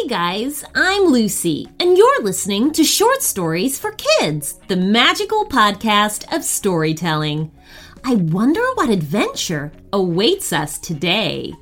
Hey guys, I'm Lucy, and you're listening to Short Stories for Kids, the magical podcast of storytelling. I wonder what adventure awaits us today.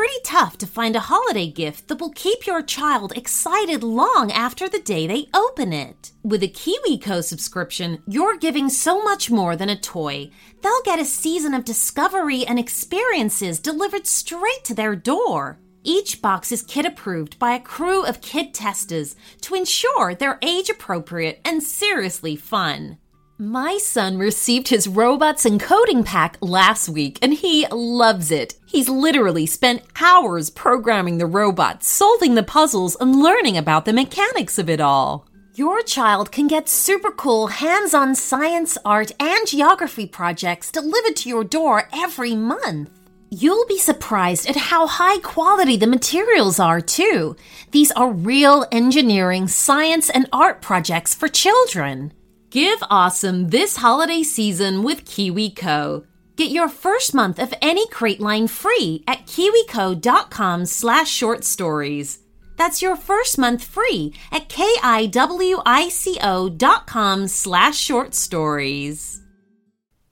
Pretty tough to find a holiday gift that will keep your child excited long after the day they open it. With a KiwiCo subscription, you're giving so much more than a toy. They'll get a season of discovery and experiences delivered straight to their door. Each box is kid approved by a crew of kid testers to ensure they're age appropriate and seriously fun. My son received his robots and coding pack last week and he loves it. He's literally spent hours programming the robots, solving the puzzles, and learning about the mechanics of it all. Your child can get super cool hands on science, art, and geography projects delivered to your door every month. You'll be surprised at how high quality the materials are, too. These are real engineering, science, and art projects for children. Give awesome this holiday season with KiwiCo. Get your first month of any crate line free at kiwico.com slash short stories. That's your first month free at kiwico dot com slash short stories.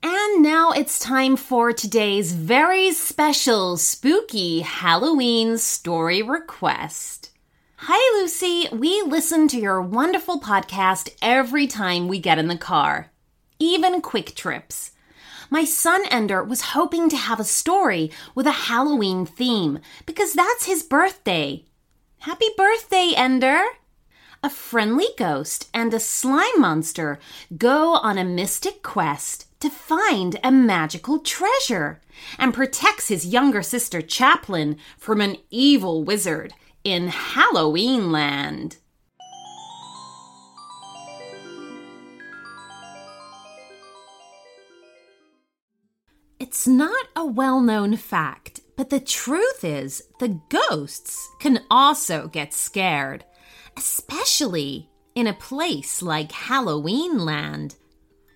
And now it's time for today's very special spooky Halloween story request. Hi, Lucy. We listen to your wonderful podcast every time we get in the car, even quick trips. My son Ender was hoping to have a story with a Halloween theme because that's his birthday. Happy birthday, Ender! A friendly ghost and a slime monster go on a mystic quest to find a magical treasure and protects his younger sister Chaplin from an evil wizard in Halloween Land. It's not a well known fact, but the truth is the ghosts can also get scared, especially in a place like Halloween Land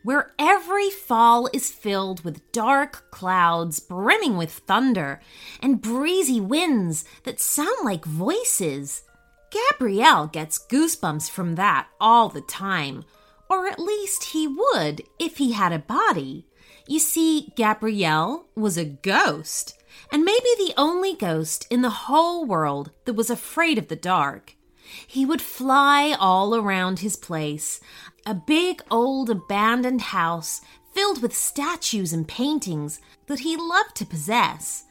where every fall is filled with dark clouds brimming with thunder and breezy winds that sound like voices. Gabrielle gets goosebumps from that all the time, or at least he would if he had a body. You see, Gabrielle was a ghost, and maybe the only ghost in the whole world that was afraid of the dark. He would fly all around his place, a big old abandoned house filled with statues and paintings that he loved to possess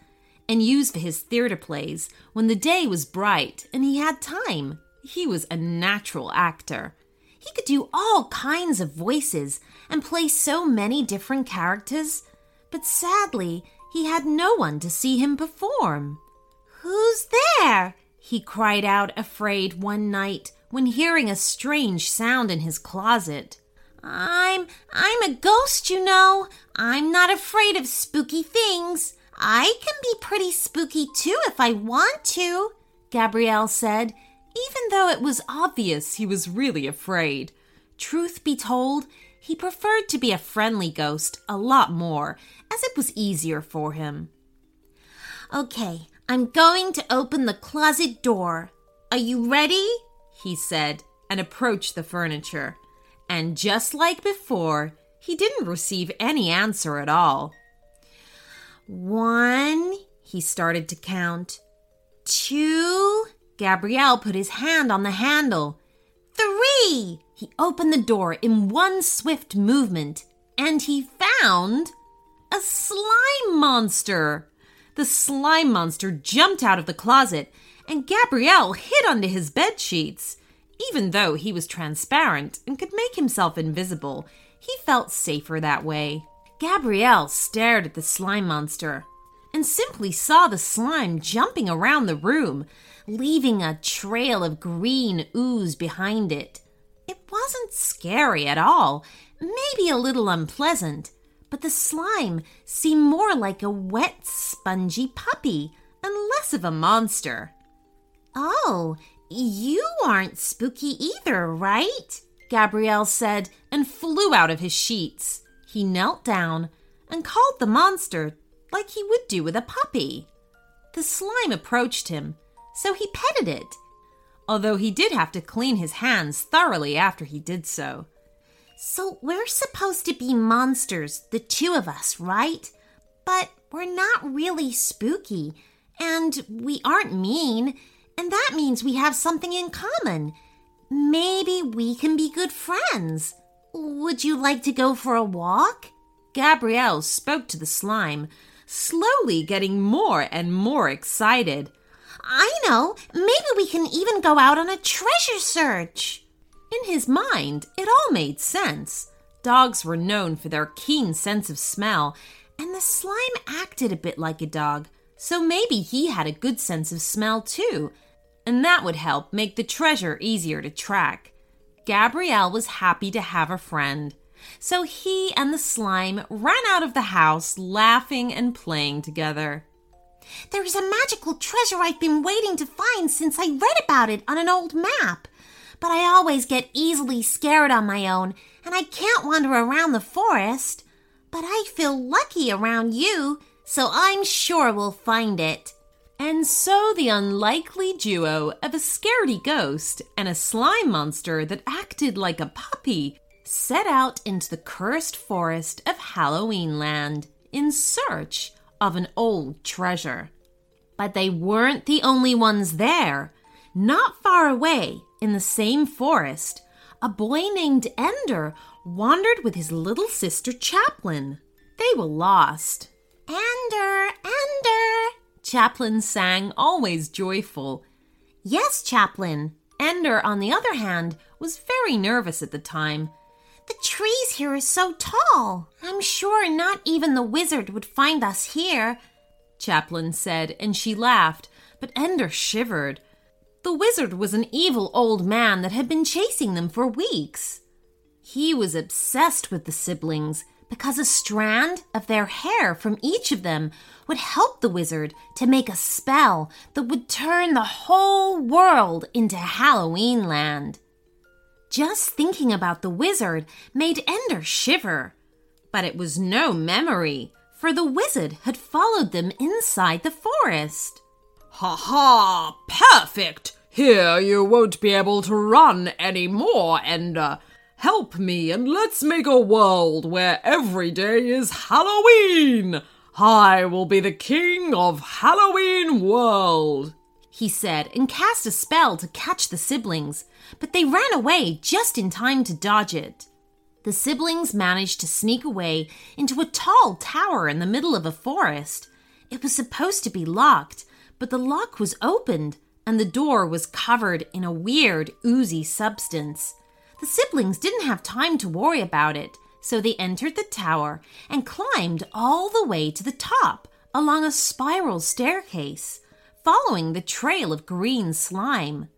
and use for his theater plays when the day was bright and he had time. He was a natural actor. He could do all kinds of voices and play so many different characters, but sadly, he had no one to see him perform. Who's there? he cried out, afraid, one night when hearing a strange sound in his closet. I'm I'm a ghost, you know. I'm not afraid of spooky things. I can be pretty spooky too if I want to, Gabrielle said, even though it was obvious he was really afraid. Truth be told, he preferred to be a friendly ghost a lot more, as it was easier for him. Okay, I'm going to open the closet door. Are you ready? He said, and approached the furniture. And just like before, he didn't receive any answer at all. One, he started to count. Two, Gabrielle put his hand on the handle. Three, he opened the door in one swift movement, and he found a slime monster. The slime monster jumped out of the closet and Gabrielle hid under his bed sheets. Even though he was transparent and could make himself invisible, he felt safer that way. Gabrielle stared at the slime monster and simply saw the slime jumping around the room, leaving a trail of green ooze behind it. It wasn't scary at all, maybe a little unpleasant, but the slime seemed more like a wet, spongy puppy and less of a monster. Oh, you aren't spooky either, right? Gabrielle said and flew out of his sheets. He knelt down and called the monster like he would do with a puppy. The slime approached him, so he petted it, although he did have to clean his hands thoroughly after he did so. So we're supposed to be monsters, the two of us, right? But we're not really spooky, and we aren't mean, and that means we have something in common. Maybe we can be good friends. Would you like to go for a walk? Gabrielle spoke to the slime, slowly getting more and more excited. I know. Maybe we can even go out on a treasure search. In his mind, it all made sense. Dogs were known for their keen sense of smell, and the slime acted a bit like a dog, so maybe he had a good sense of smell too, and that would help make the treasure easier to track. Gabrielle was happy to have a friend, so he and the slime ran out of the house laughing and playing together. There's a magical treasure I've been waiting to find since I read about it on an old map. But I always get easily scared on my own, and I can't wander around the forest. But I feel lucky around you, so I'm sure we'll find it. And so the unlikely duo of a scaredy ghost and a slime monster that acted like a puppy set out into the cursed forest of Halloween Land in search of an old treasure. But they weren't the only ones there. Not far away, in the same forest, a boy named Ender wandered with his little sister Chaplin. They were lost. Ender, Ender, Chaplin sang, always joyful. Yes, Chaplin. Ender, on the other hand, was very nervous at the time. The trees here are so tall. I'm sure not even the wizard would find us here, Chaplin said, and she laughed, but Ender shivered. The wizard was an evil old man that had been chasing them for weeks. He was obsessed with the siblings because a strand of their hair from each of them would help the wizard to make a spell that would turn the whole world into Halloween land. Just thinking about the wizard made Ender shiver. But it was no memory, for the wizard had followed them inside the forest. Ha ha! Perfect! Here you won't be able to run any more, Ender. Help me and let's make a world where every day is Halloween! I will be the king of Halloween World! He said and cast a spell to catch the siblings but they ran away just in time to dodge it. The siblings managed to sneak away into a tall tower in the middle of a forest. It was supposed to be locked, but the lock was opened and the door was covered in a weird, oozy substance. The siblings didn't have time to worry about it, so they entered the tower and climbed all the way to the top along a spiral staircase, following the trail of green slime.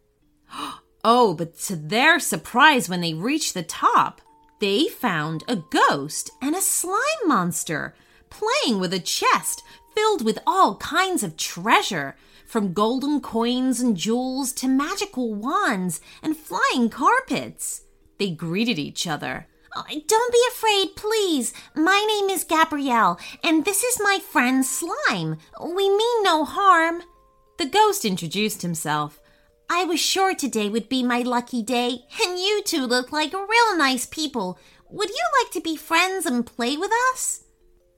Oh, but to their surprise, when they reached the top, they found a ghost and a slime monster playing with a chest filled with all kinds of treasure, from golden coins and jewels to magical wands and flying carpets. They greeted each other. Oh, don't be afraid, please. My name is Gabrielle, and this is my friend Slime. We mean no harm. The ghost introduced himself. I was sure today would be my lucky day, and you two look like real nice people. Would you like to be friends and play with us?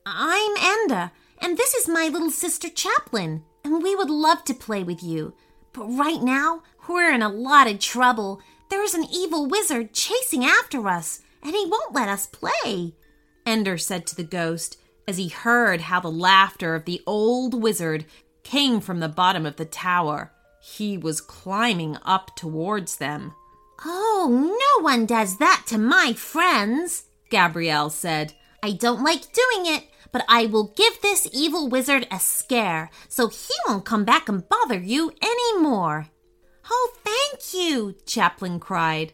I'm Ender, and this is my little sister Chaplin, and we would love to play with you. But right now, we're in a lot of trouble. There's an evil wizard chasing after us, and he won't let us play. Ender said to the ghost as he heard how the laughter of the old wizard came from the bottom of the tower. He was climbing up towards them. Oh, no one does that to my friends, Gabrielle said. I don't like doing it, but I will give this evil wizard a scare so he won't come back and bother you any more. Oh, thank you, Chaplin cried.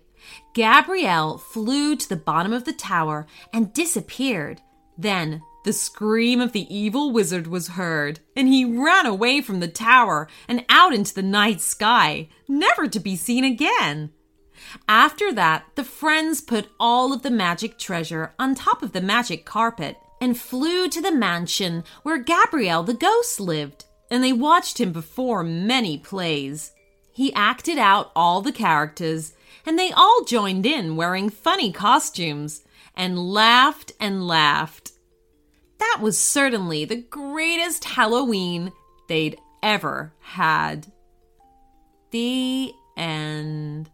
Gabrielle flew to the bottom of the tower and disappeared. Then the scream of the evil wizard was heard, and he ran away from the tower and out into the night sky, never to be seen again. After that, the friends put all of the magic treasure on top of the magic carpet and flew to the mansion where Gabrielle the ghost lived, and they watched him perform many plays. He acted out all the characters, and they all joined in wearing funny costumes and laughed and laughed. That was certainly the greatest Halloween they'd ever had. The end.